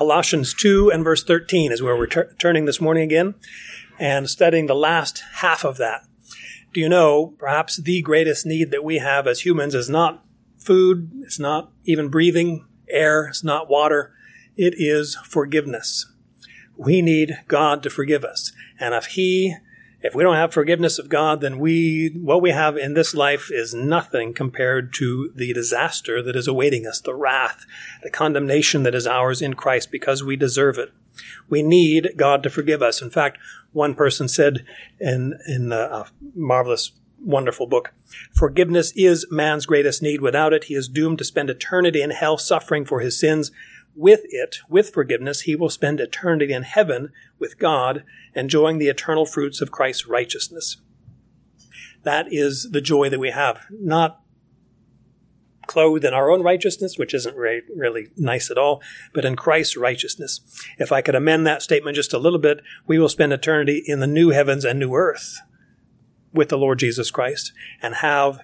Colossians 2 and verse 13 is where we're ter- turning this morning again and studying the last half of that. Do you know perhaps the greatest need that we have as humans is not food, it's not even breathing air, it's not water, it is forgiveness. We need God to forgive us. And if He if we don't have forgiveness of God, then we, what we have in this life is nothing compared to the disaster that is awaiting us, the wrath, the condemnation that is ours in Christ because we deserve it. We need God to forgive us. In fact, one person said in, in a uh, marvelous, wonderful book, forgiveness is man's greatest need. Without it, he is doomed to spend eternity in hell suffering for his sins with it, with forgiveness, he will spend eternity in heaven with God, enjoying the eternal fruits of Christ's righteousness. That is the joy that we have, not clothed in our own righteousness, which isn't really, really nice at all, but in Christ's righteousness. If I could amend that statement just a little bit, we will spend eternity in the new heavens and new earth with the Lord Jesus Christ and have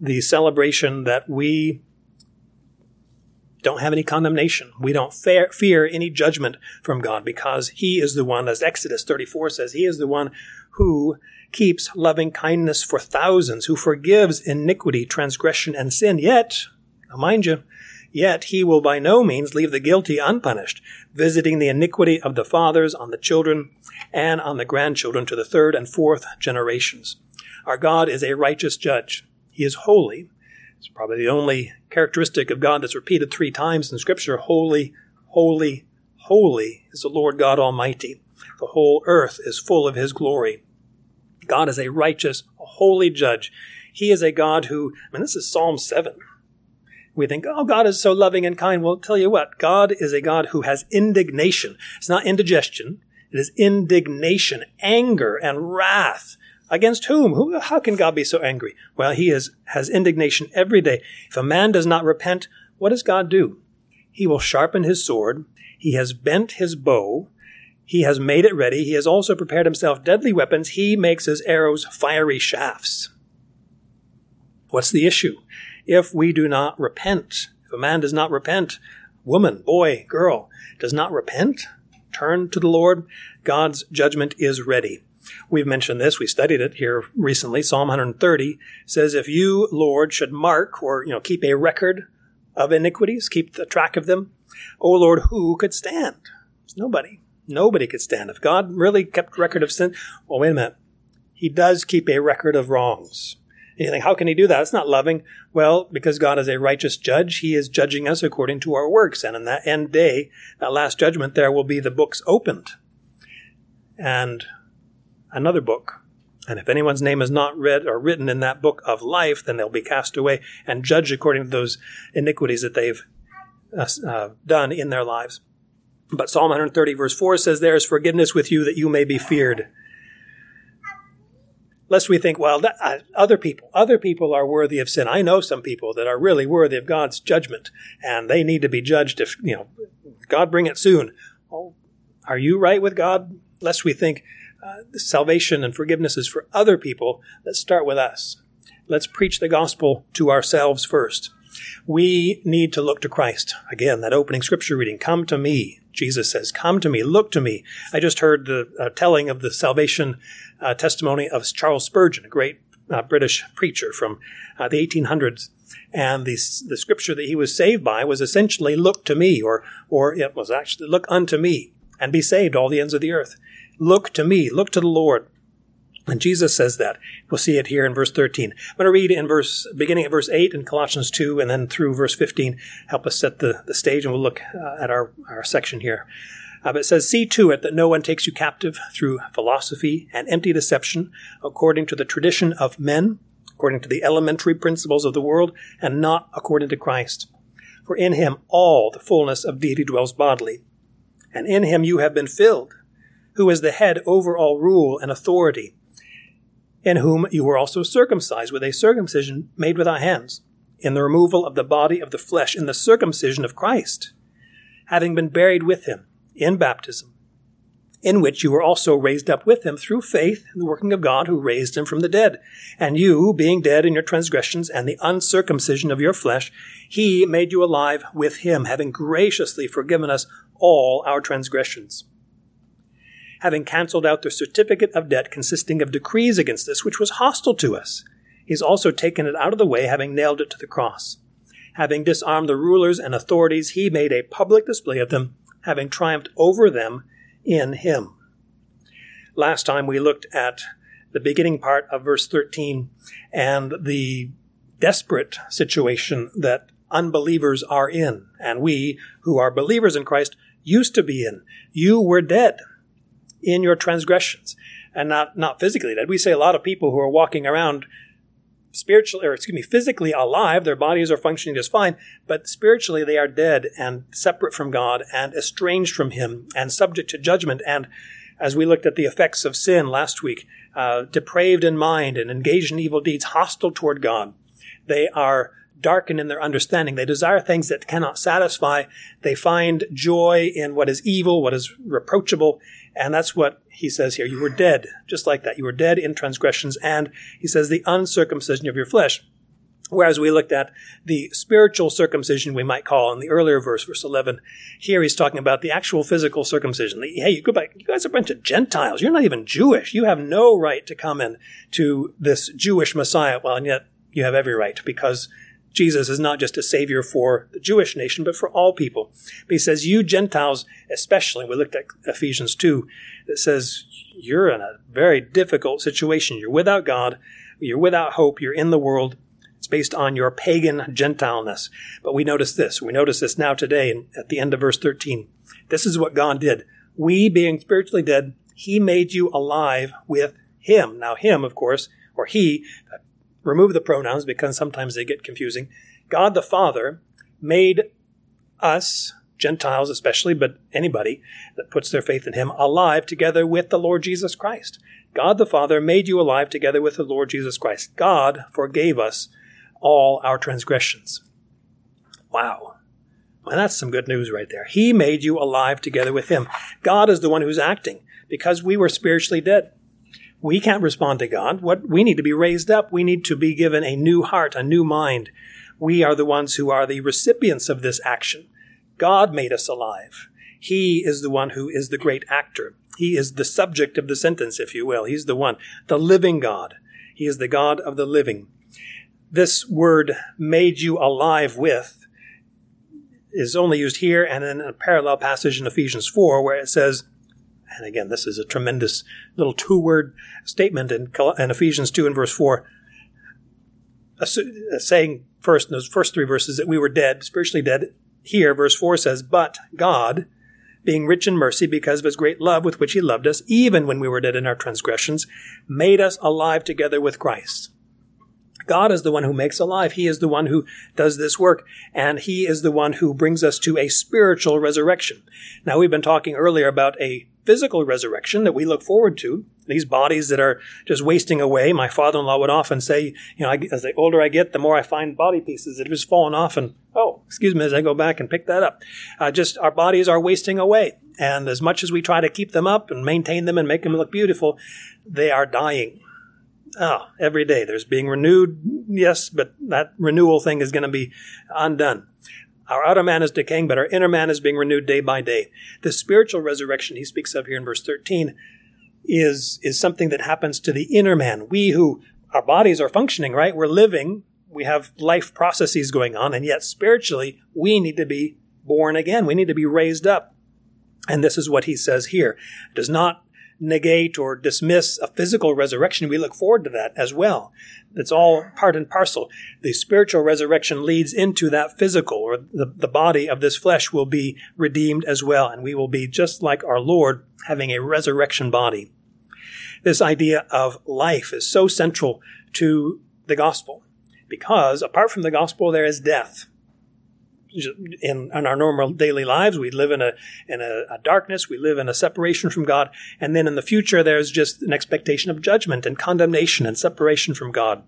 the celebration that we don't have any condemnation. We don't fear, fear any judgment from God because He is the one, as Exodus 34 says, He is the one who keeps loving kindness for thousands, who forgives iniquity, transgression, and sin. Yet, now mind you, yet He will by no means leave the guilty unpunished, visiting the iniquity of the fathers on the children and on the grandchildren to the third and fourth generations. Our God is a righteous judge. He is holy it's probably the only characteristic of God that's repeated three times in Scripture. Holy, holy, holy is the Lord God Almighty. The whole earth is full of His glory. God is a righteous, holy judge. He is a God who, I mean, this is Psalm 7. We think, oh, God is so loving and kind. Well, tell you what, God is a God who has indignation. It's not indigestion. It is indignation, anger, and wrath Against whom? Who, how can God be so angry? Well, he is, has indignation every day. If a man does not repent, what does God do? He will sharpen his sword. He has bent his bow. He has made it ready. He has also prepared himself deadly weapons. He makes his arrows fiery shafts. What's the issue? If we do not repent, if a man does not repent, woman, boy, girl, does not repent, turn to the Lord, God's judgment is ready. We've mentioned this. We studied it here recently. Psalm 130 says, "If you, Lord, should mark or you know keep a record of iniquities, keep the track of them, O Lord, who could stand? There's nobody. Nobody could stand. If God really kept record of sin, well, wait a minute. He does keep a record of wrongs. And you think, how can he do that? It's not loving. Well, because God is a righteous judge, he is judging us according to our works. And in that end day, that last judgment, there will be the books opened. And another book. And if anyone's name is not read or written in that book of life, then they'll be cast away and judged according to those iniquities that they've uh, uh, done in their lives. But Psalm 130, verse 4 says, There is forgiveness with you that you may be feared. Lest we think, well, that, uh, other people, other people are worthy of sin. I know some people that are really worthy of God's judgment, and they need to be judged if, you know, God bring it soon. Oh, are you right with God? Lest we think, uh, salvation and forgiveness is for other people. Let's start with us. Let's preach the gospel to ourselves first. We need to look to Christ. Again, that opening scripture reading, come to me. Jesus says, come to me, look to me. I just heard the uh, telling of the salvation uh, testimony of Charles Spurgeon, a great uh, British preacher from uh, the 1800s. And the, the scripture that he was saved by was essentially, look to me, or, or it was actually, look unto me and be saved all the ends of the earth. Look to me, look to the Lord. And Jesus says that. We'll see it here in verse 13. I'm going to read in verse, beginning at verse 8 in Colossians 2 and then through verse 15, help us set the, the stage and we'll look uh, at our, our section here. Uh, but it says, See to it that no one takes you captive through philosophy and empty deception, according to the tradition of men, according to the elementary principles of the world, and not according to Christ. For in him all the fullness of deity dwells bodily, and in him you have been filled who is the head over all rule and authority, in whom you were also circumcised with a circumcision made without hands, in the removal of the body of the flesh, in the circumcision of Christ, having been buried with him in baptism, in which you were also raised up with him through faith in the working of God who raised him from the dead. And you, being dead in your transgressions and the uncircumcision of your flesh, he made you alive with him, having graciously forgiven us all our transgressions. Having cancelled out the certificate of debt consisting of decrees against us, which was hostile to us, he's also taken it out of the way, having nailed it to the cross. Having disarmed the rulers and authorities, he made a public display of them, having triumphed over them in him. Last time we looked at the beginning part of verse 13 and the desperate situation that unbelievers are in, and we who are believers in Christ used to be in. You were dead in your transgressions, and not, not physically dead. We say a lot of people who are walking around spiritually, or excuse me, physically alive, their bodies are functioning just fine, but spiritually they are dead and separate from God and estranged from Him and subject to judgment. And as we looked at the effects of sin last week, uh, depraved in mind and engaged in evil deeds, hostile toward God. They are darkened in their understanding. They desire things that cannot satisfy. They find joy in what is evil, what is reproachable. And that's what he says here. You were dead, just like that. You were dead in transgressions. And he says the uncircumcision of your flesh. Whereas we looked at the spiritual circumcision, we might call in the earlier verse, verse 11. Here he's talking about the actual physical circumcision. Hey, you go back. You guys are a bunch of Gentiles. You're not even Jewish. You have no right to come in to this Jewish Messiah. Well, and yet you have every right because Jesus is not just a savior for the Jewish nation, but for all people. But he says, you Gentiles, especially, we looked at Ephesians 2, that says, you're in a very difficult situation. You're without God. You're without hope. You're in the world. It's based on your pagan Gentileness. But we notice this. We notice this now today at the end of verse 13. This is what God did. We, being spiritually dead, he made you alive with him. Now, him, of course, or he, remove the pronouns because sometimes they get confusing. God the Father made us, Gentiles especially, but anybody that puts their faith in Him, alive together with the Lord Jesus Christ. God the Father made you alive together with the Lord Jesus Christ. God forgave us all our transgressions. Wow. Well, that's some good news right there. He made you alive together with Him. God is the one who's acting because we were spiritually dead. We can't respond to God. What we need to be raised up. We need to be given a new heart, a new mind. We are the ones who are the recipients of this action. God made us alive. He is the one who is the great actor. He is the subject of the sentence, if you will. He's the one, the living God. He is the God of the living. This word made you alive with is only used here and in a parallel passage in Ephesians 4 where it says, and again, this is a tremendous little two word statement in, in, Ephesians 2 and verse 4, saying first in those first three verses that we were dead, spiritually dead. Here, verse 4 says, But God, being rich in mercy because of his great love with which he loved us, even when we were dead in our transgressions, made us alive together with Christ. God is the one who makes alive. He is the one who does this work, and He is the one who brings us to a spiritual resurrection. Now, we've been talking earlier about a physical resurrection that we look forward to. These bodies that are just wasting away. My father-in-law would often say, you know, as the older I get, the more I find body pieces that have just fallen off, and oh, excuse me, as I go back and pick that up. Uh, just our bodies are wasting away, and as much as we try to keep them up and maintain them and make them look beautiful, they are dying. Oh, every day there's being renewed, yes, but that renewal thing is going to be undone. Our outer man is decaying, but our inner man is being renewed day by day. The spiritual resurrection he speaks of here in verse 13 is, is something that happens to the inner man. We who, our bodies are functioning, right? We're living, we have life processes going on, and yet spiritually, we need to be born again. We need to be raised up. And this is what he says here. It does not negate or dismiss a physical resurrection. We look forward to that as well. It's all part and parcel. The spiritual resurrection leads into that physical, or the, the body of this flesh will be redeemed as well, and we will be just like our Lord, having a resurrection body. This idea of life is so central to the gospel because apart from the gospel, there is death in, in our normal daily lives, we live in a in a, a, darkness, we live in a separation from God, and then in the future, there's just an expectation of judgment and condemnation and separation from God.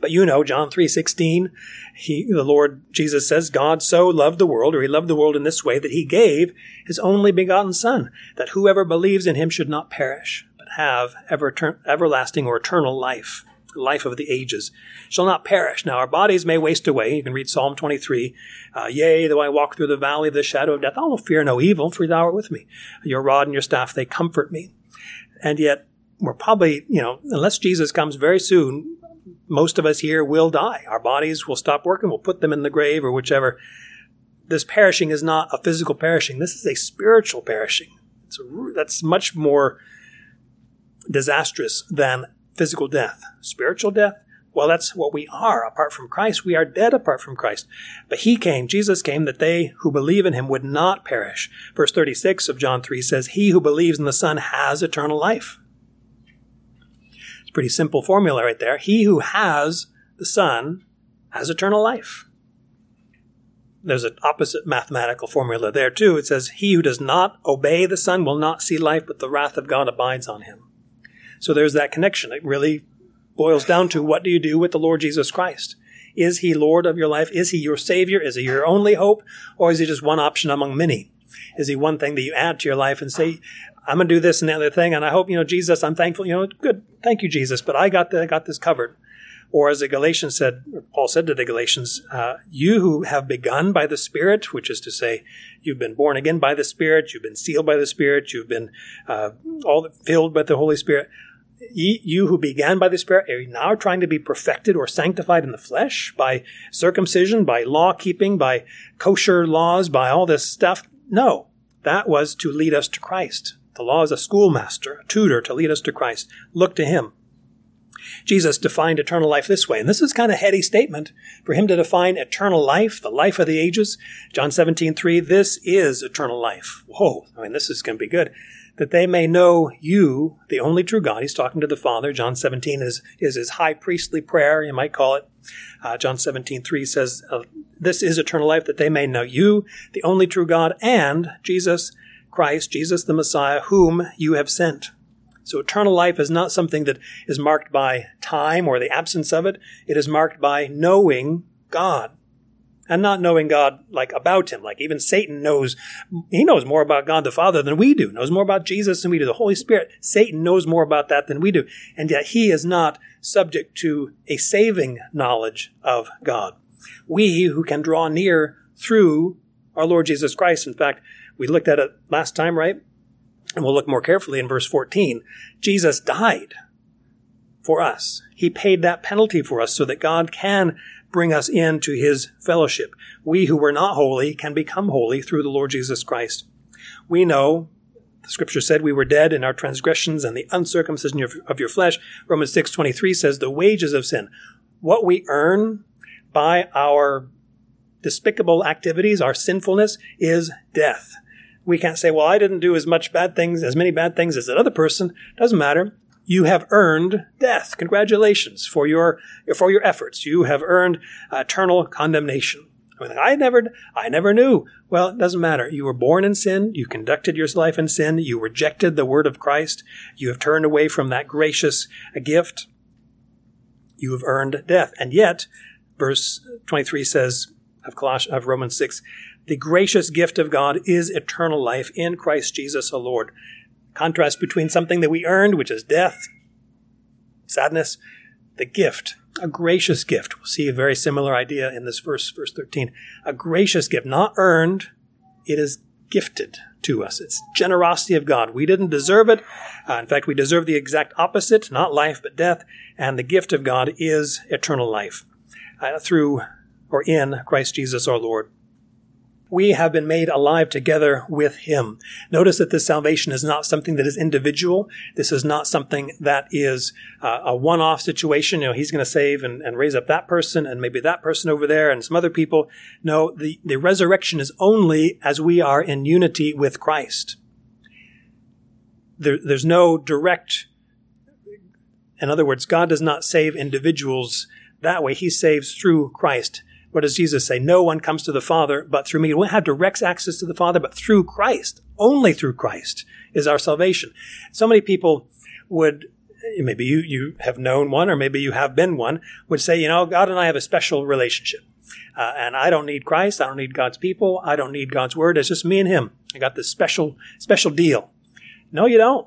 But you know, John 3:16, he the Lord Jesus says, God so loved the world, or he loved the world in this way that he gave his only begotten son, that whoever believes in him should not perish, but have ever, everlasting or eternal life life of the ages shall not perish. Now our bodies may waste away. You can read Psalm 23. Uh, Yea, though I walk through the valley of the shadow of death, I will fear no evil, for thou art with me. Your rod and your staff, they comfort me. And yet, we're probably, you know, unless Jesus comes very soon, most of us here will die. Our bodies will stop working. We'll put them in the grave or whichever. This perishing is not a physical perishing. This is a spiritual perishing. It's a, that's much more disastrous than physical death. Spiritual death, well, that's what we are. Apart from Christ, we are dead apart from Christ. But He came, Jesus came, that they who believe in Him would not perish. Verse 36 of John 3 says, He who believes in the Son has eternal life It's a pretty simple formula right there. He who has the Son has eternal life. There's an opposite mathematical formula there too. It says, He who does not obey the Son will not see life, but the wrath of God abides on him. So there's that connection. It really boils down to what do you do with the Lord Jesus Christ? Is he Lord of your life? Is he your Savior? Is he your only hope? Or is he just one option among many? Is he one thing that you add to your life and say, I'm going to do this and the other thing. And I hope, you know, Jesus, I'm thankful, you know, good. Thank you, Jesus. But I got the, I got this covered. Or as the Galatians said, Paul said to the Galatians, uh, you who have begun by the Spirit, which is to say, you've been born again by the Spirit, you've been sealed by the Spirit, you've been uh, all filled by the Holy Spirit. You who began by the Spirit are now trying to be perfected or sanctified in the flesh by circumcision, by law keeping, by kosher laws, by all this stuff. No, that was to lead us to Christ. The law is a schoolmaster, a tutor to lead us to Christ. Look to him. Jesus defined eternal life this way, and this is kind of heady statement for him to define eternal life, the life of the ages. John 17, 3, this is eternal life. Whoa, I mean, this is going to be good. That they may know you, the only true God. He's talking to the Father. John 17 is, is his high priestly prayer, you might call it. Uh, John 17, 3 says, uh, This is eternal life, that they may know you, the only true God, and Jesus, Christ, Jesus the Messiah, whom you have sent. So eternal life is not something that is marked by time or the absence of it. It is marked by knowing God. And not knowing God like about him. Like even Satan knows, he knows more about God the Father than we do, knows more about Jesus than we do. The Holy Spirit, Satan knows more about that than we do. And yet he is not subject to a saving knowledge of God. We who can draw near through our Lord Jesus Christ. In fact, we looked at it last time, right? And we'll look more carefully in verse 14. Jesus died for us. He paid that penalty for us so that God can bring us into his fellowship. We who were not holy can become holy through the Lord Jesus Christ. We know the scripture said we were dead in our transgressions and the uncircumcision of your flesh. Romans 6:23 says the wages of sin, what we earn by our despicable activities, our sinfulness is death we can't say, well, I didn't do as much bad things, as many bad things as that other person. Doesn't matter. You have earned death. Congratulations for your, for your efforts. You have earned eternal condemnation. I never, I never knew. Well, it doesn't matter. You were born in sin. You conducted your life in sin. You rejected the word of Christ. You have turned away from that gracious gift. You have earned death. And yet, verse 23 says of Colossians, of Romans 6, the gracious gift of God is eternal life in Christ Jesus our Lord. Contrast between something that we earned, which is death, sadness, the gift, a gracious gift. We'll see a very similar idea in this verse, verse 13. A gracious gift, not earned, it is gifted to us. It's generosity of God. We didn't deserve it. Uh, in fact, we deserve the exact opposite, not life, but death. And the gift of God is eternal life uh, through or in Christ Jesus our Lord we have been made alive together with him. Notice that this salvation is not something that is individual. This is not something that is uh, a one-off situation. You know, he's going to save and, and, raise up that person and maybe that person over there and some other people. No, the, the resurrection is only as we are in unity with Christ. There, there's no direct, in other words, God does not save individuals that way. He saves through Christ. What does Jesus say? No one comes to the Father but through me. We don't have direct access to the Father, but through Christ. Only through Christ is our salvation. So many people would maybe you, you have known one or maybe you have been one, would say, you know, God and I have a special relationship. Uh, and I don't need Christ. I don't need God's people. I don't need God's word. It's just me and him. I got this special, special deal. No, you don't.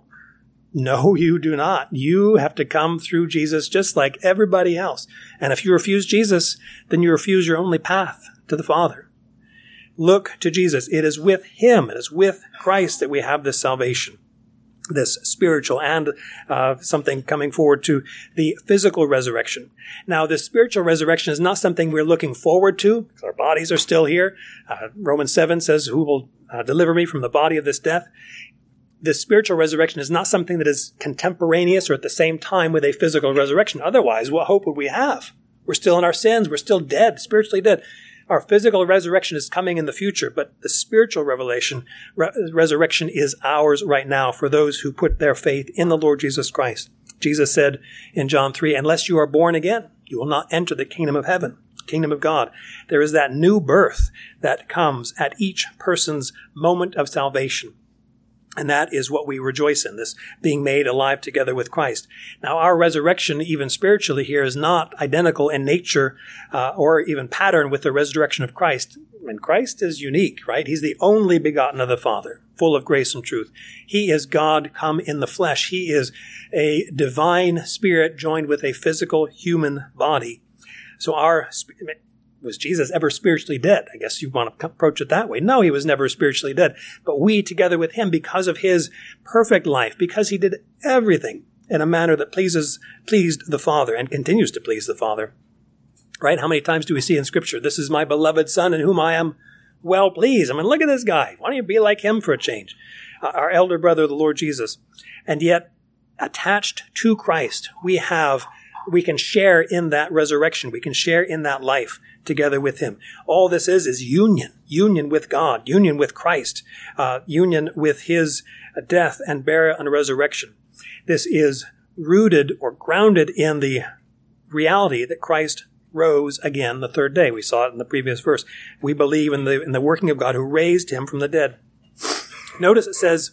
No, you do not. You have to come through Jesus just like everybody else. And if you refuse Jesus, then you refuse your only path to the Father. Look to Jesus. It is with Him, it is with Christ that we have this salvation this spiritual and uh, something coming forward to the physical resurrection. Now, this spiritual resurrection is not something we're looking forward to. Because our bodies are still here. Uh, Romans 7 says, Who will uh, deliver me from the body of this death? This spiritual resurrection is not something that is contemporaneous or at the same time with a physical resurrection. Otherwise, what hope would we have? We're still in our sins. We're still dead, spiritually dead. Our physical resurrection is coming in the future, but the spiritual revelation, re- resurrection is ours right now for those who put their faith in the Lord Jesus Christ. Jesus said in John 3, unless you are born again, you will not enter the kingdom of heaven, kingdom of God. There is that new birth that comes at each person's moment of salvation. And that is what we rejoice in, this being made alive together with Christ. Now, our resurrection, even spiritually here, is not identical in nature uh, or even pattern with the resurrection of Christ. And Christ is unique, right? He's the only begotten of the Father, full of grace and truth. He is God come in the flesh. He is a divine spirit joined with a physical human body. So our was Jesus ever spiritually dead? I guess you want to approach it that way. No, he was never spiritually dead. But we, together with him, because of his perfect life, because he did everything in a manner that pleases, pleased the Father and continues to please the Father. Right? How many times do we see in Scripture, this is my beloved Son in whom I am well pleased? I mean, look at this guy. Why don't you be like him for a change? Our elder brother, the Lord Jesus. And yet, attached to Christ, we have we can share in that resurrection. We can share in that life together with him. All this is is union, union with God, union with Christ, uh, union with his death and burial and resurrection. This is rooted or grounded in the reality that Christ rose again the third day. We saw it in the previous verse. We believe in the in the working of God who raised him from the dead. Notice it says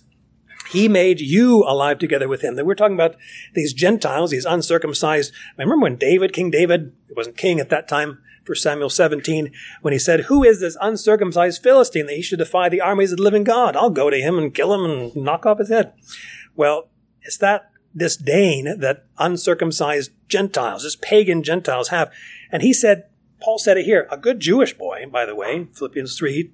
he made you alive together with him. That we're talking about these Gentiles, these uncircumcised. I remember when David, King David, he wasn't king at that time, for Samuel 17, when he said, Who is this uncircumcised Philistine that he should defy the armies of the living God? I'll go to him and kill him and knock off his head. Well, it's that disdain that uncircumcised Gentiles, this pagan Gentiles have. And he said, Paul said it here, a good Jewish boy, by the way, Philippians 3,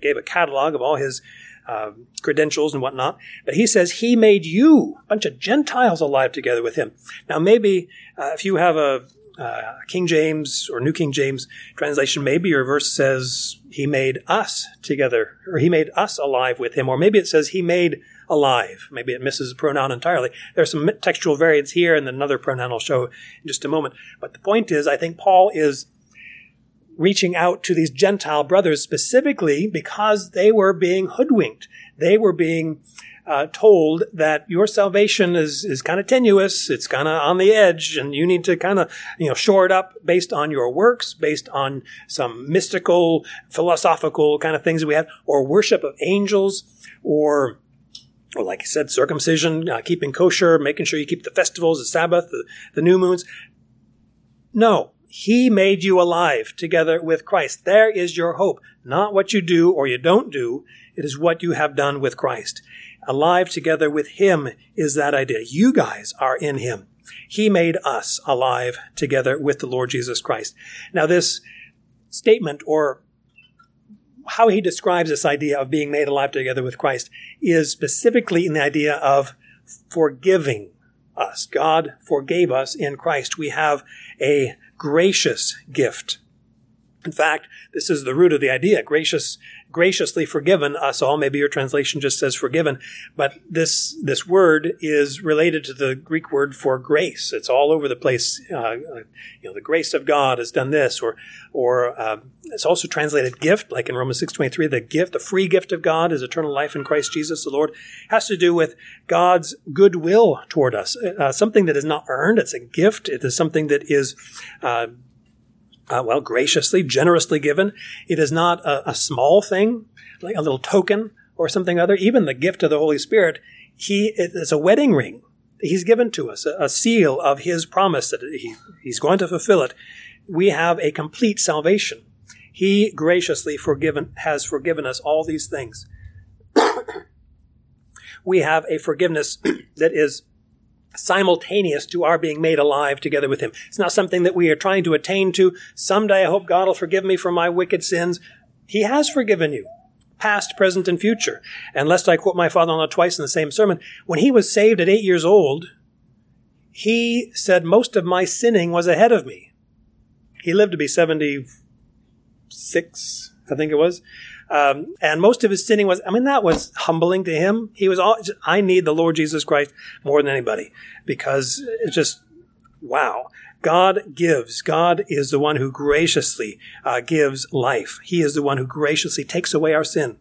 gave a catalog of all his uh, credentials and whatnot. But he says he made you, a bunch of Gentiles, alive together with him. Now, maybe uh, if you have a uh, King James or New King James translation, maybe your verse says he made us together, or he made us alive with him, or maybe it says he made alive. Maybe it misses a pronoun entirely. There's some textual variants here, and another pronoun I'll show in just a moment. But the point is, I think Paul is reaching out to these Gentile brothers specifically because they were being hoodwinked. They were being uh, told that your salvation is, is kind of tenuous. It's kind of on the edge and you need to kind of, you know, shore it up based on your works, based on some mystical, philosophical kind of things that we have, or worship of angels, or, or like I said, circumcision, uh, keeping kosher, making sure you keep the festivals, the Sabbath, the, the new moons. No, he made you alive together with Christ. There is your hope. Not what you do or you don't do. It is what you have done with Christ alive together with Him is that idea. You guys are in Him. He made us alive together with the Lord Jesus Christ. Now, this statement or how he describes this idea of being made alive together with Christ is specifically in the idea of forgiving us. God forgave us in Christ. We have a gracious gift. In fact, this is the root of the idea. Gracious graciously forgiven us all. Maybe your translation just says forgiven, but this this word is related to the Greek word for grace. It's all over the place. Uh, you know, the grace of God has done this, or or uh, it's also translated gift, like in Romans six twenty three. The gift, the free gift of God, is eternal life in Christ Jesus, the Lord. Has to do with God's goodwill toward us, uh, something that is not earned. It's a gift. It is something that is uh, uh, well, graciously, generously given. It is not a, a, small thing, like a little token or something other. Even the gift of the Holy Spirit, he is a wedding ring He's given to us a, a seal of His promise that he, He's going to fulfill it. We have a complete salvation. He graciously forgiven has forgiven us all these things. we have a forgiveness that is simultaneous to our being made alive together with Him. It's not something that we are trying to attain to. Someday I hope God will forgive me for my wicked sins. He has forgiven you, past, present, and future. And lest I quote my father-in-law twice in the same sermon, when he was saved at eight years old, he said most of my sinning was ahead of me. He lived to be 76, I think it was. Um, and most of his sinning was, I mean, that was humbling to him. He was all, I need the Lord Jesus Christ more than anybody because it's just, wow. God gives. God is the one who graciously uh, gives life. He is the one who graciously takes away our sin.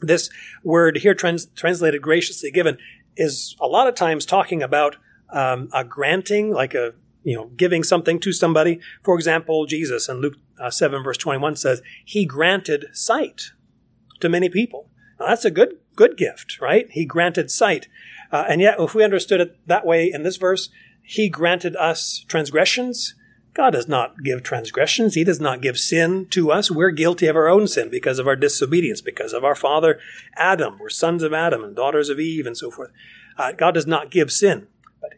This word here trans- translated graciously given is a lot of times talking about um, a granting, like a you know, giving something to somebody. For example, Jesus in Luke uh, 7 verse 21 says, he granted sight to many people. Now, that's a good, good gift, right? He granted sight. Uh, and yet, if we understood it that way in this verse, he granted us transgressions. God does not give transgressions. He does not give sin to us. We're guilty of our own sin because of our disobedience, because of our father Adam. We're sons of Adam and daughters of Eve and so forth. Uh, God does not give sin.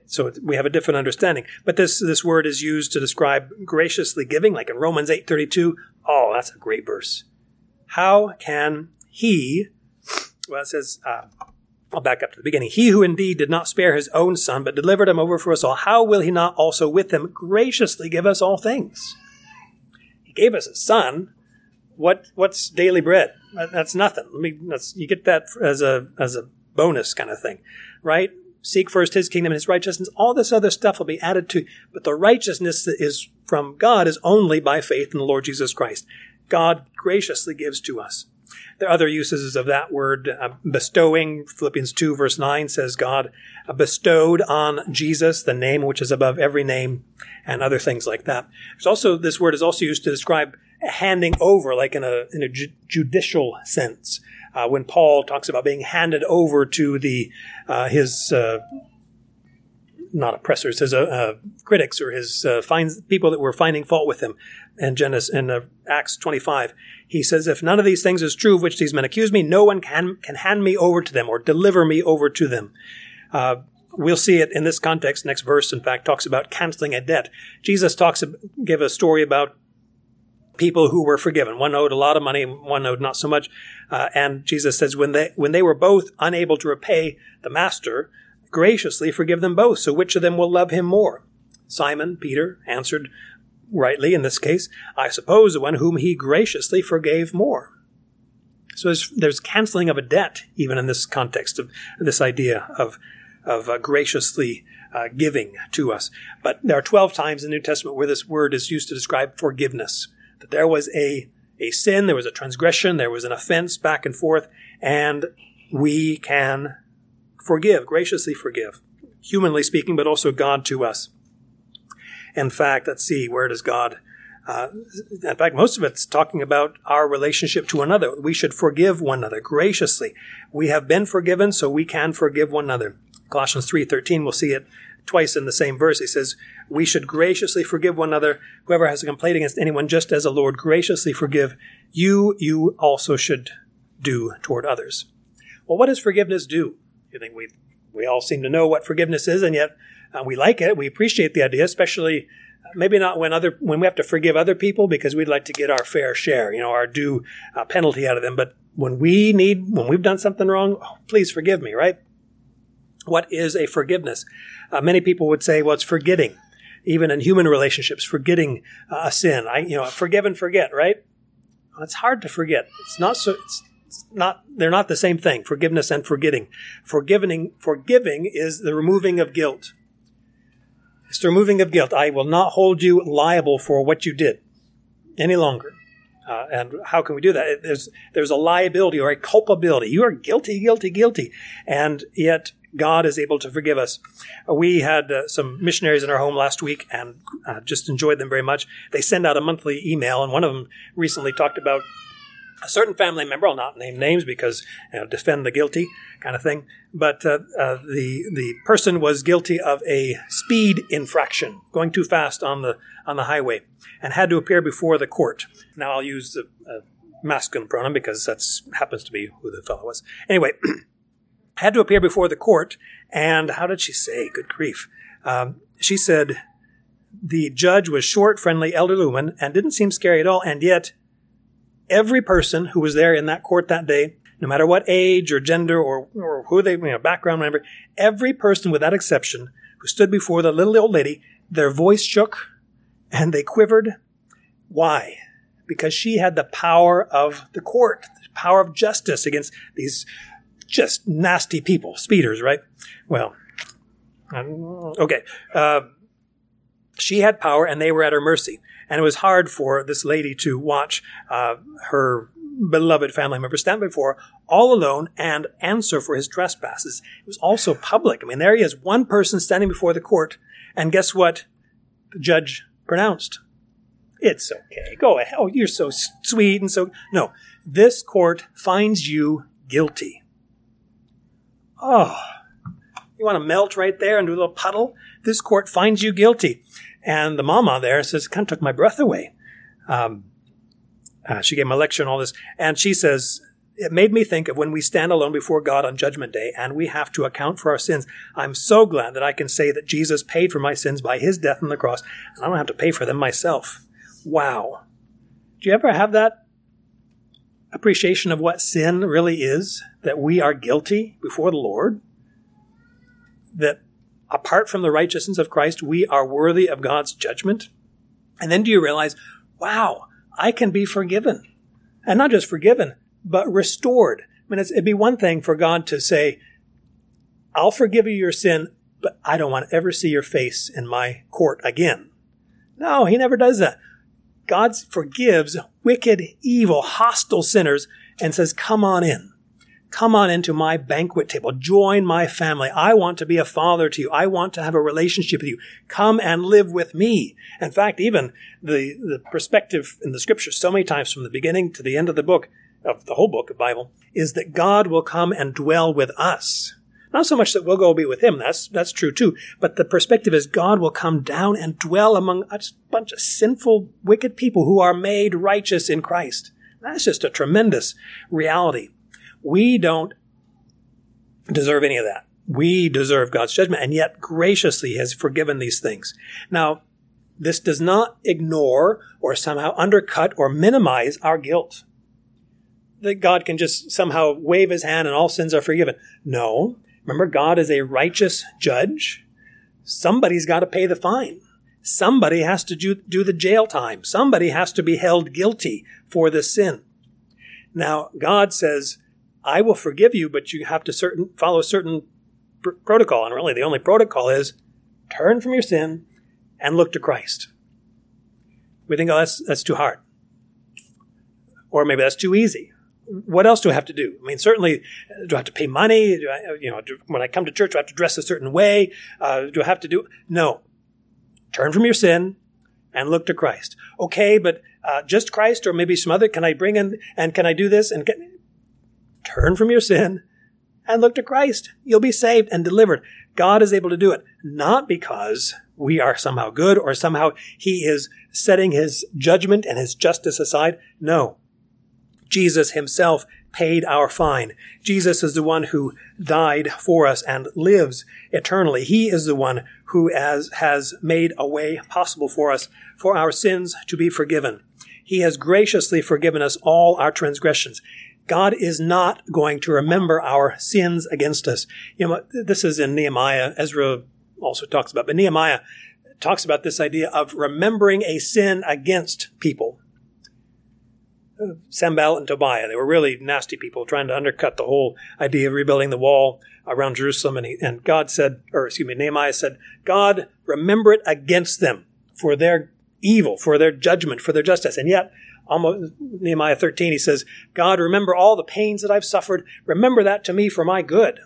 So we have a different understanding. But this this word is used to describe graciously giving, like in Romans eight thirty two. Oh, that's a great verse. How can he? Well, it says. Uh, I'll back up to the beginning. He who indeed did not spare his own son, but delivered him over for us all, how will he not also with him graciously give us all things? He gave us a son. What what's daily bread? That's nothing. Let me. You get that as a as a bonus kind of thing, right? Seek first his kingdom and his righteousness. All this other stuff will be added to. But the righteousness that is from God is only by faith in the Lord Jesus Christ. God graciously gives to us. There are other uses of that word, uh, bestowing. Philippians 2 verse 9 says God bestowed on Jesus the name which is above every name and other things like that. There's also, this word is also used to describe handing over, like in a, in a ju- judicial sense uh, when Paul talks about being handed over to the uh, his uh, not oppressors, his uh, uh, critics or his finds, people that were finding fault with him. And Genesis in Acts 25, he says, "If none of these things is true, of which these men accuse me, no one can can hand me over to them or deliver me over to them." we'll see it in this context. Next verse, in fact, talks about canceling a debt. Jesus talks, give a story about people who were forgiven. One owed a lot of money, one owed not so much. Uh, and Jesus says, when they when they were both unable to repay the master, graciously forgive them both. So which of them will love him more? Simon Peter answered rightly in this case, I suppose the one whom he graciously forgave more. So there's, there's canceling of a debt even in this context of this idea of of uh, graciously uh, giving to us. But there are 12 times in the New Testament where this word is used to describe forgiveness that there was a, a sin, there was a transgression, there was an offense back and forth, and we can forgive, graciously forgive, humanly speaking, but also God to us. In fact, let's see, where does God uh, in fact, most of it's talking about our relationship to another. We should forgive one another graciously. We have been forgiven, so we can forgive one another. Colossians 3.13, we'll see it twice in the same verse. He says, we should graciously forgive one another. Whoever has a complaint against anyone, just as the Lord graciously forgive you, you also should do toward others. Well, what does forgiveness do? You think we we all seem to know what forgiveness is, and yet uh, we like it. We appreciate the idea, especially uh, maybe not when other when we have to forgive other people because we'd like to get our fair share, you know, our due uh, penalty out of them. But when we need when we've done something wrong, oh, please forgive me, right? What is a forgiveness? Uh, many people would say, well, it's forgetting even in human relationships, forgetting uh, a sin. I, you know, forgive and forget, right? It's hard to forget. It's not so. It's, it's not. They're not the same thing. Forgiveness and forgetting. Forgiving. Forgiving is the removing of guilt. It's the removing of guilt. I will not hold you liable for what you did any longer. Uh, and how can we do that? There's there's a liability or a culpability. You are guilty, guilty, guilty, and yet God is able to forgive us. Uh, we had uh, some missionaries in our home last week and uh, just enjoyed them very much. They send out a monthly email, and one of them recently talked about a certain family member, I'll not name names because you know, defend the guilty kind of thing, but uh, uh, the the person was guilty of a speed infraction, going too fast on the on the highway, and had to appear before the court. Now I'll use the uh, masculine pronoun because that happens to be who the fellow was. Anyway, had to appear before the court, and how did she say? Good grief! Um, she said the judge was short, friendly, elderly woman, and didn't seem scary at all, and yet every person who was there in that court that day, no matter what age or gender or, or who they, you know, background, whatever, every person without exception who stood before the little old lady, their voice shook and they quivered. Why? Because she had the power of the court, the power of justice against these just nasty people, speeders, right? Well, um, okay. Uh, she had power and they were at her mercy. And it was hard for this lady to watch uh, her beloved family member stand before all alone and answer for his trespasses. It was also public. I mean, there he is, one person standing before the court, and guess what the judge pronounced? It's okay. Go ahead. Oh, you're so sweet and so. No, this court finds you guilty. Oh, you want to melt right there into a little puddle? This court finds you guilty. And the mama there says, kind of took my breath away. Um, uh, she gave a lecture and all this. And she says, it made me think of when we stand alone before God on Judgment Day and we have to account for our sins. I'm so glad that I can say that Jesus paid for my sins by his death on the cross, and I don't have to pay for them myself. Wow. Do you ever have that appreciation of what sin really is? That we are guilty before the Lord? That apart from the righteousness of Christ, we are worthy of God's judgment? And then do you realize, wow, I can be forgiven. And not just forgiven, but restored. I mean, it'd be one thing for God to say, I'll forgive you your sin, but I don't want to ever see your face in my court again. No, he never does that. God forgives wicked, evil, hostile sinners and says, come on in. Come on into my banquet table. Join my family. I want to be a father to you. I want to have a relationship with you. Come and live with me. In fact, even the, the perspective in the scripture, so many times from the beginning to the end of the book, of the whole book of Bible, is that God will come and dwell with us. Not so much that we'll go be with him. That's, that's true too. But the perspective is God will come down and dwell among a bunch of sinful, wicked people who are made righteous in Christ. That's just a tremendous reality. We don't deserve any of that. We deserve God's judgment, and yet graciously has forgiven these things. Now, this does not ignore or somehow undercut or minimize our guilt. That God can just somehow wave his hand and all sins are forgiven. No. Remember, God is a righteous judge. Somebody's got to pay the fine. Somebody has to do, do the jail time. Somebody has to be held guilty for the sin. Now, God says, I will forgive you, but you have to certain follow certain pr- protocol. And really, the only protocol is turn from your sin and look to Christ. We think, oh, that's that's too hard, or maybe that's too easy. What else do I have to do? I mean, certainly, do I have to pay money? Do I, you know, do, when I come to church, do I have to dress a certain way? Uh, do I have to do? No. Turn from your sin and look to Christ. Okay, but uh, just Christ, or maybe some other? Can I bring in and can I do this? And can, turn from your sin and look to Christ. You'll be saved and delivered. God is able to do it, not because we are somehow good or somehow he is setting his judgment and his justice aside. No. Jesus himself paid our fine. Jesus is the one who died for us and lives eternally. He is the one who has, has made a way possible for us for our sins to be forgiven. He has graciously forgiven us all our transgressions. God is not going to remember our sins against us. You know, this is in Nehemiah. Ezra also talks about, but Nehemiah talks about this idea of remembering a sin against people. Sanballat and Tobiah, they were really nasty people trying to undercut the whole idea of rebuilding the wall around Jerusalem. And, he, and God said, or excuse me, Nehemiah said, God, remember it against them for their evil, for their judgment, for their justice. And yet, almost Nehemiah 13, he says, God, remember all the pains that I've suffered. Remember that to me for my good.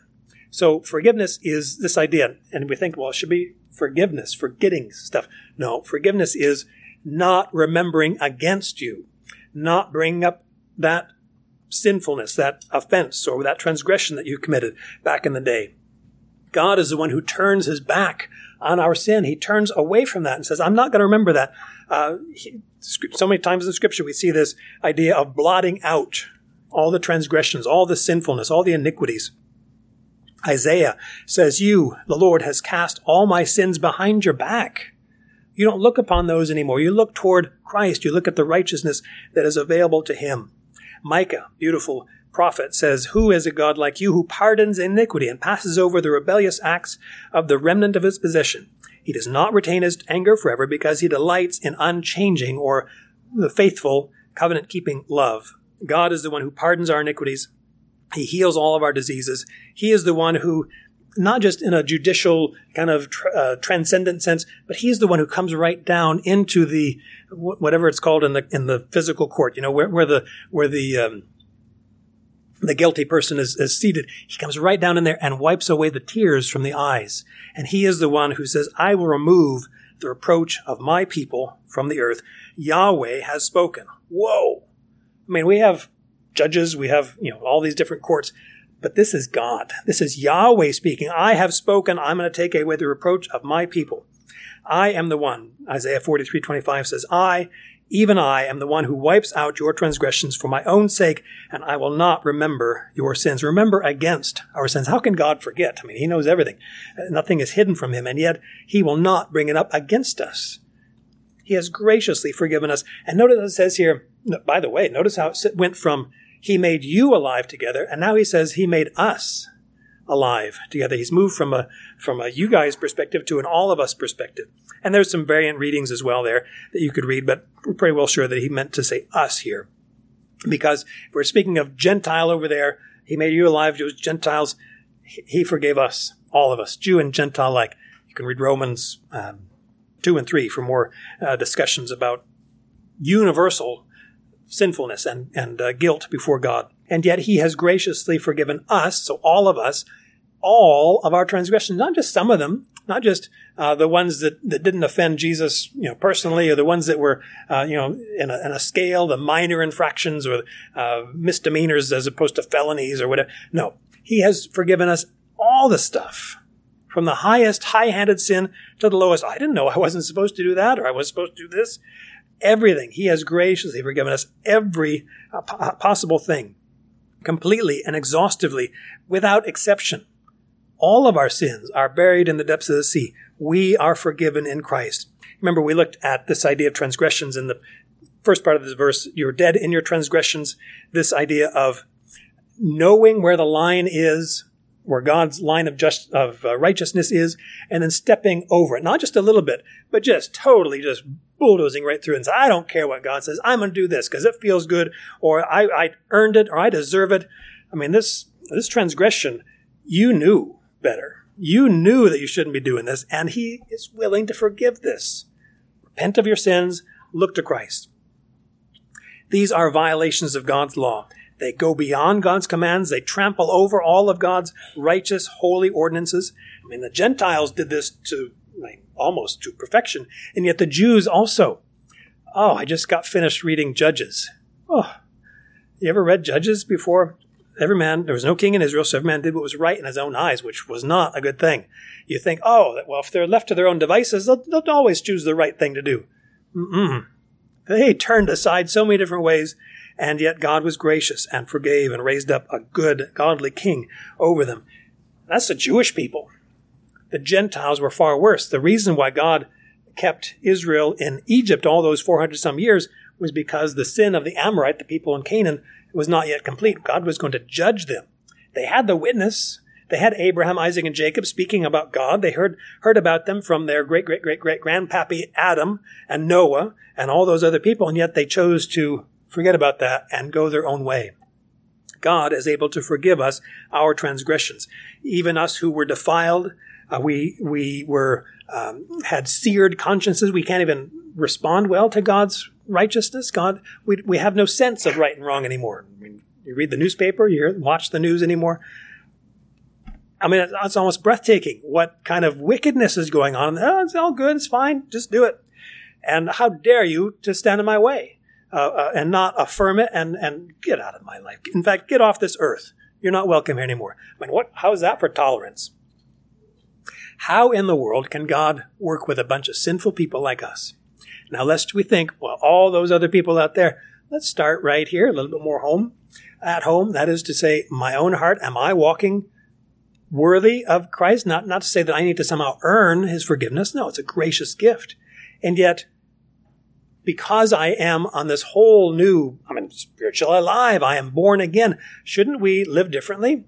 So forgiveness is this idea. And we think, well, it should be forgiveness, forgetting stuff. No, forgiveness is not remembering against you, not bringing up that sinfulness, that offense, or that transgression that you committed back in the day. God is the one who turns his back on our sin. He turns away from that and says, I'm not going to remember that. Uh, he, so many times in Scripture we see this idea of blotting out all the transgressions, all the sinfulness, all the iniquities. Isaiah says, You, the Lord, has cast all my sins behind your back. You don't look upon those anymore. You look toward Christ. You look at the righteousness that is available to him. Micah, beautiful prophet, says, Who is a God like you who pardons iniquity and passes over the rebellious acts of the remnant of his possession? He does not retain his anger forever because he delights in unchanging or the faithful covenant keeping love. God is the one who pardons our iniquities. He heals all of our diseases. He is the one who, not just in a judicial kind of uh, transcendent sense, but he's the one who comes right down into the whatever it's called in the in the physical court. You know where, where the where the um, the guilty person is, is seated. He comes right down in there and wipes away the tears from the eyes. And he is the one who says, "I will remove the reproach of my people from the earth." Yahweh has spoken. Whoa! I mean, we have judges, we have, you know, all these different courts, but this is God. This is Yahweh speaking. I have spoken. I'm going to take away the reproach of my people. I am the one. Isaiah 43, 25 says, I, even I, am the one who wipes out your transgressions for my own sake, and I will not remember your sins. Remember against our sins. How can God forget? I mean, He knows everything. Nothing is hidden from Him, and yet He will not bring it up against us. He has graciously forgiven us. And notice it says here, by the way, notice how it went from He made you alive together, and now He says He made us alive together. He's moved from a from a you guys perspective to an all of us perspective. And there's some variant readings as well there that you could read, but we're pretty well sure that he meant to say us here. Because if we're speaking of Gentile over there, he made you alive to Gentiles. He forgave us, all of us, Jew and Gentile like. You can read Romans um, 2 and 3 for more uh, discussions about universal sinfulness and, and uh, guilt before God. And yet he has graciously forgiven us, so all of us, all of our transgressions, not just some of them, not just uh, the ones that, that didn't offend Jesus, you know, personally, or the ones that were, uh, you know, in a, in a, scale, the minor infractions or uh, misdemeanors as opposed to felonies or whatever. No, he has forgiven us all the stuff from the highest high-handed sin to the lowest. I didn't know I wasn't supposed to do that or I was supposed to do this. Everything. He has graciously forgiven us every uh, possible thing completely and exhaustively without exception. All of our sins are buried in the depths of the sea. We are forgiven in Christ. Remember, we looked at this idea of transgressions in the first part of this verse. You're dead in your transgressions. This idea of knowing where the line is where God's line of just of uh, righteousness is, and then stepping over it, not just a little bit, but just totally just bulldozing right through and say, I don't care what God says. I'm going to do this because it feels good, or I, I earned it, or I deserve it. I mean, this this transgression, you knew better. You knew that you shouldn't be doing this, and He is willing to forgive this. Repent of your sins. Look to Christ. These are violations of God's law. They go beyond God's commands. They trample over all of God's righteous, holy ordinances. I mean, the Gentiles did this to like, almost to perfection, and yet the Jews also. Oh, I just got finished reading Judges. Oh, you ever read Judges before? Every man, there was no king in Israel, so every man did what was right in his own eyes, which was not a good thing. You think, oh, well, if they're left to their own devices, they'll, they'll always choose the right thing to do. Mm-mm. They turned aside so many different ways and yet God was gracious and forgave and raised up a good, godly king over them. That's the Jewish people. The Gentiles were far worse. The reason why God kept Israel in Egypt all those 400 some years was because the sin of the Amorite, the people in Canaan, was not yet complete. God was going to judge them. They had the witness. They had Abraham, Isaac, and Jacob speaking about God. They heard, heard about them from their great, great, great, great grandpappy Adam and Noah and all those other people, and yet they chose to forget about that and go their own way. God is able to forgive us our transgressions, even us who were defiled. Uh, we we were um, had seared consciences. We can't even respond well to God's righteousness. God, we we have no sense of right and wrong anymore. I mean, you read the newspaper, you watch the news anymore. I mean, it's almost breathtaking what kind of wickedness is going on. Oh, it's all good. It's fine. Just do it. And how dare you to stand in my way? uh, uh, and not affirm it and, and get out of my life. In fact, get off this earth. You're not welcome here anymore. I mean, what, how is that for tolerance? How in the world can God work with a bunch of sinful people like us? Now, lest we think, well, all those other people out there, let's start right here, a little bit more home, at home. That is to say, my own heart, am I walking worthy of Christ? Not, not to say that I need to somehow earn his forgiveness. No, it's a gracious gift. And yet, because I am on this whole new, I mean, spiritually alive, I am born again, shouldn't we live differently?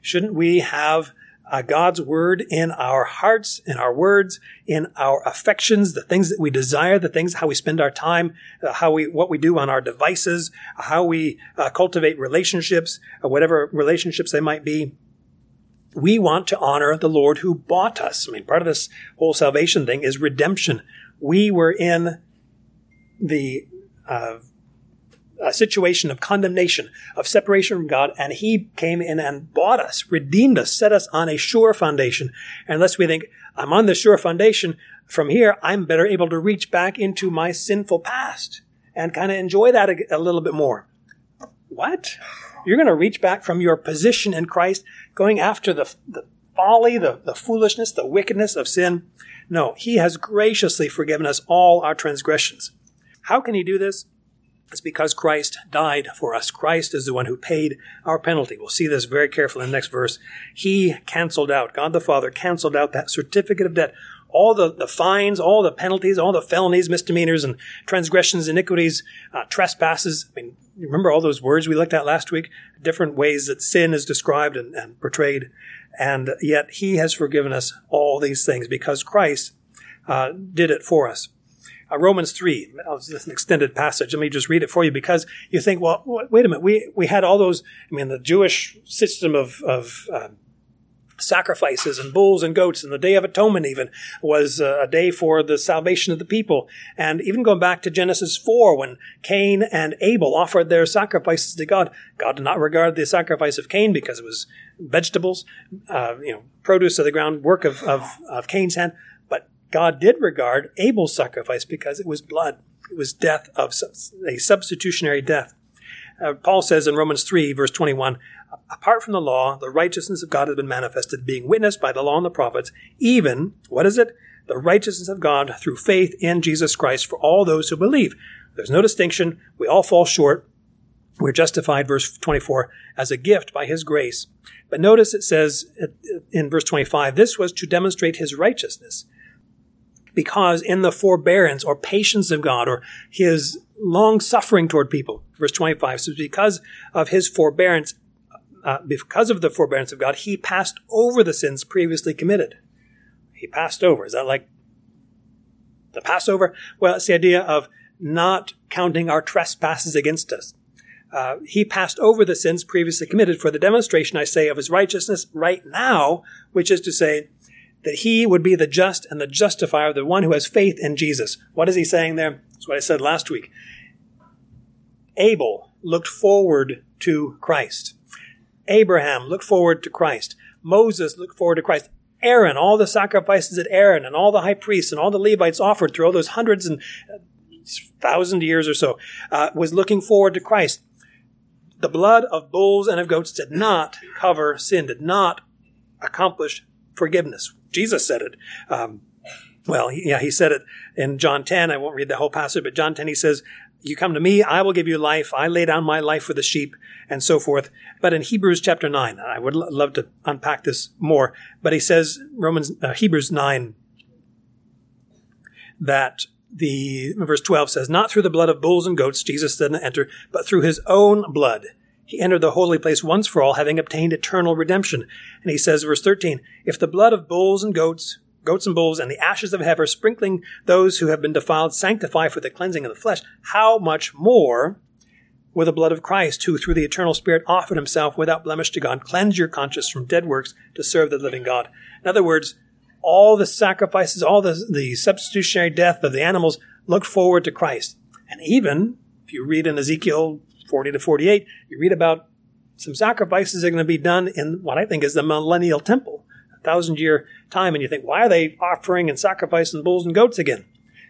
Shouldn't we have uh, God's word in our hearts, in our words, in our affections, the things that we desire, the things how we spend our time, uh, how we what we do on our devices, how we uh, cultivate relationships, uh, whatever relationships they might be. We want to honor the Lord who bought us. I mean, part of this whole salvation thing is redemption. We were in the uh, a situation of condemnation, of separation from God, and He came in and bought us, redeemed us, set us on a sure foundation. Unless we think, I'm on the sure foundation, from here, I'm better able to reach back into my sinful past and kind of enjoy that a, a little bit more. What? You're going to reach back from your position in Christ, going after the, the folly, the, the foolishness, the wickedness of sin? No, He has graciously forgiven us all our transgressions. How can He do this? It's because Christ died for us. Christ is the one who paid our penalty. We'll see this very carefully in the next verse. He canceled out, God the Father canceled out that certificate of debt. All the, the fines, all the penalties, all the felonies, misdemeanors, and transgressions, iniquities, uh, trespasses. I mean, remember all those words we looked at last week? Different ways that sin is described and, and portrayed. And yet He has forgiven us all these things because Christ uh, did it for us. Uh, Romans 3, this is an extended passage. Let me just read it for you because you think, well, wait a minute. We, we had all those, I mean, the Jewish system of, of uh, sacrifices and bulls and goats and the Day of Atonement even was uh, a day for the salvation of the people. And even going back to Genesis 4, when Cain and Abel offered their sacrifices to God, God did not regard the sacrifice of Cain because it was vegetables, uh, you know, produce of the ground, work of, of, of Cain's hand. God did regard Abel's sacrifice because it was blood. It was death of a substitutionary death. Uh, Paul says in Romans 3, verse 21, apart from the law, the righteousness of God has been manifested, being witnessed by the law and the prophets, even, what is it? The righteousness of God through faith in Jesus Christ for all those who believe. There's no distinction. We all fall short. We're justified, verse 24, as a gift by his grace. But notice it says in verse 25, this was to demonstrate his righteousness because in the forbearance or patience of God or his long suffering toward people, verse 25 says, because of his forbearance, uh, because of the forbearance of God, he passed over the sins previously committed. He passed over. Is that like the Passover? Well, it's the idea of not counting our trespasses against us. Uh, he passed over the sins previously committed for the demonstration, I say, of his righteousness right now, which is to say, that he would be the just and the justifier, the one who has faith in Jesus. What is he saying there? That's what I said last week. Abel looked forward to Christ. Abraham looked forward to Christ. Moses looked forward to Christ. Aaron, all the sacrifices that Aaron and all the high priests and all the Levites offered through all those hundreds and uh, thousand years or so, uh, was looking forward to Christ. The blood of bulls and of goats did not cover sin, did not accomplish forgiveness. Jesus said it. Um, well, yeah, he said it in John 10. I won't read the whole passage, but John 10, he says, You come to me, I will give you life. I lay down my life for the sheep, and so forth. But in Hebrews chapter 9, I would love to unpack this more, but he says, Romans, uh, Hebrews 9, that the verse 12 says, Not through the blood of bulls and goats Jesus didn't enter, but through his own blood he entered the holy place once for all, having obtained eternal redemption. And he says, verse 13, if the blood of bulls and goats, goats and bulls, and the ashes of heifer, sprinkling those who have been defiled, sanctify for the cleansing of the flesh, how much more will the blood of Christ, who through the eternal Spirit offered himself without blemish to God, cleanse your conscience from dead works to serve the living God? In other words, all the sacrifices, all the, the substitutionary death of the animals looked forward to Christ. And even, if you read in Ezekiel 40 to 48, you read about some sacrifices that are going to be done in what I think is the millennial temple, a thousand year time. And you think, why are they offering and sacrificing bulls and goats again?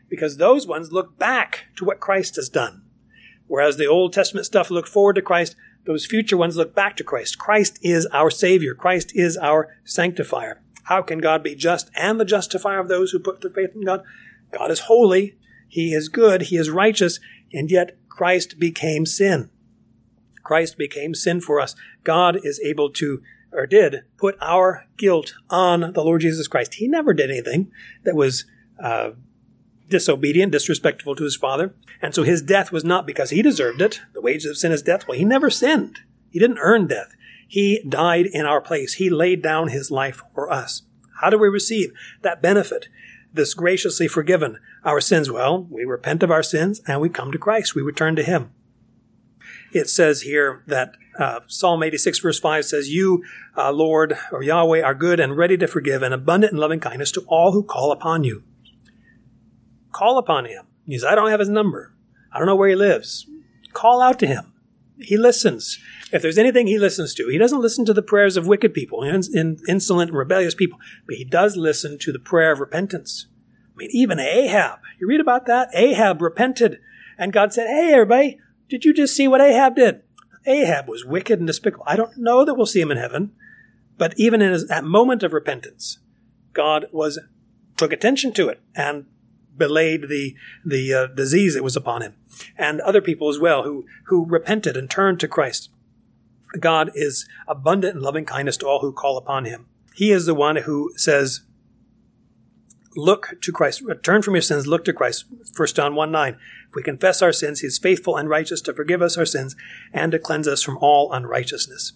Because those ones look back to what Christ has done. Whereas the Old Testament stuff looked forward to Christ, those future ones look back to Christ. Christ is our Savior. Christ is our sanctifier. How can God be just and the justifier of those who put their faith in God? God is holy. He is good. He is righteous. And yet Christ became sin. Christ became sin for us. God is able to, or did, put our guilt on the Lord Jesus Christ. He never did anything that was uh, disobedient, disrespectful to his Father. And so his death was not because he deserved it. The wages of sin is death. Well, he never sinned. He didn't earn death. He died in our place. He laid down his life for us. How do we receive that benefit? This graciously forgiven our sins. Well, we repent of our sins and we come to Christ. We return to him it says here that uh, Psalm 86 verse 5 says, You, uh, Lord, or Yahweh, are good and ready to forgive and abundant in loving kindness to all who call upon you. Call upon him. He says, I don't have his number. I don't know where he lives. Call out to him. He listens. If there's anything he listens to, he doesn't listen to the prayers of wicked people, insolent and rebellious people, but he does listen to the prayer of repentance. I mean, even Ahab, you read about that? Ahab repented, and God said, Hey, everybody, did you just see what Ahab did? Ahab was wicked and despicable. I don't know that we'll see him in heaven, but even in his, that moment of repentance, God was took attention to it and belayed the the uh, disease that was upon him, and other people as well who who repented and turned to Christ. God is abundant in loving kindness to all who call upon Him. He is the one who says, "Look to Christ. Turn from your sins. Look to Christ." First John one nine. If we confess our sins, he is faithful and righteous to forgive us our sins and to cleanse us from all unrighteousness.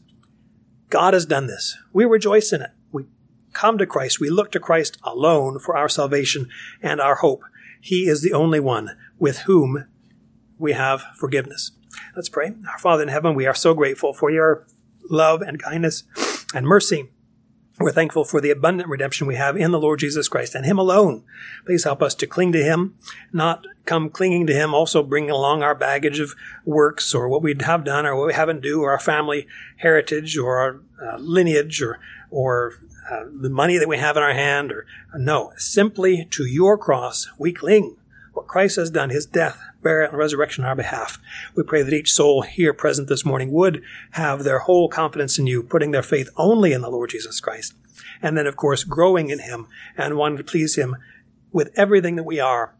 God has done this. We rejoice in it. We come to Christ. We look to Christ alone for our salvation and our hope. He is the only one with whom we have forgiveness. Let's pray. Our Father in heaven, we are so grateful for your love and kindness and mercy we're thankful for the abundant redemption we have in the Lord Jesus Christ and Him alone. Please help us to cling to Him, not come clinging to Him, also bringing along our baggage of works or what we have done or what we haven't do or our family heritage or our uh, lineage or, or uh, the money that we have in our hand or no, simply to your cross we cling. What Christ has done, His death, burial, and resurrection on our behalf. We pray that each soul here present this morning would have their whole confidence in you, putting their faith only in the Lord Jesus Christ. And then, of course, growing in Him and wanting to please Him with everything that we are.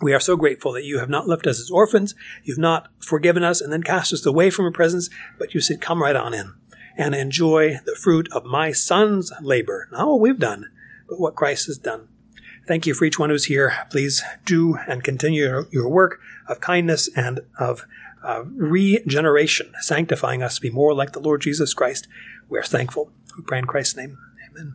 We are so grateful that you have not left us as orphans. You've not forgiven us and then cast us away from your presence, but you said, come right on in and enjoy the fruit of my son's labor. Not what we've done, but what Christ has done. Thank you for each one who's here. Please do and continue your work of kindness and of uh, regeneration, sanctifying us to be more like the Lord Jesus Christ. We are thankful. We pray in Christ's name. Amen.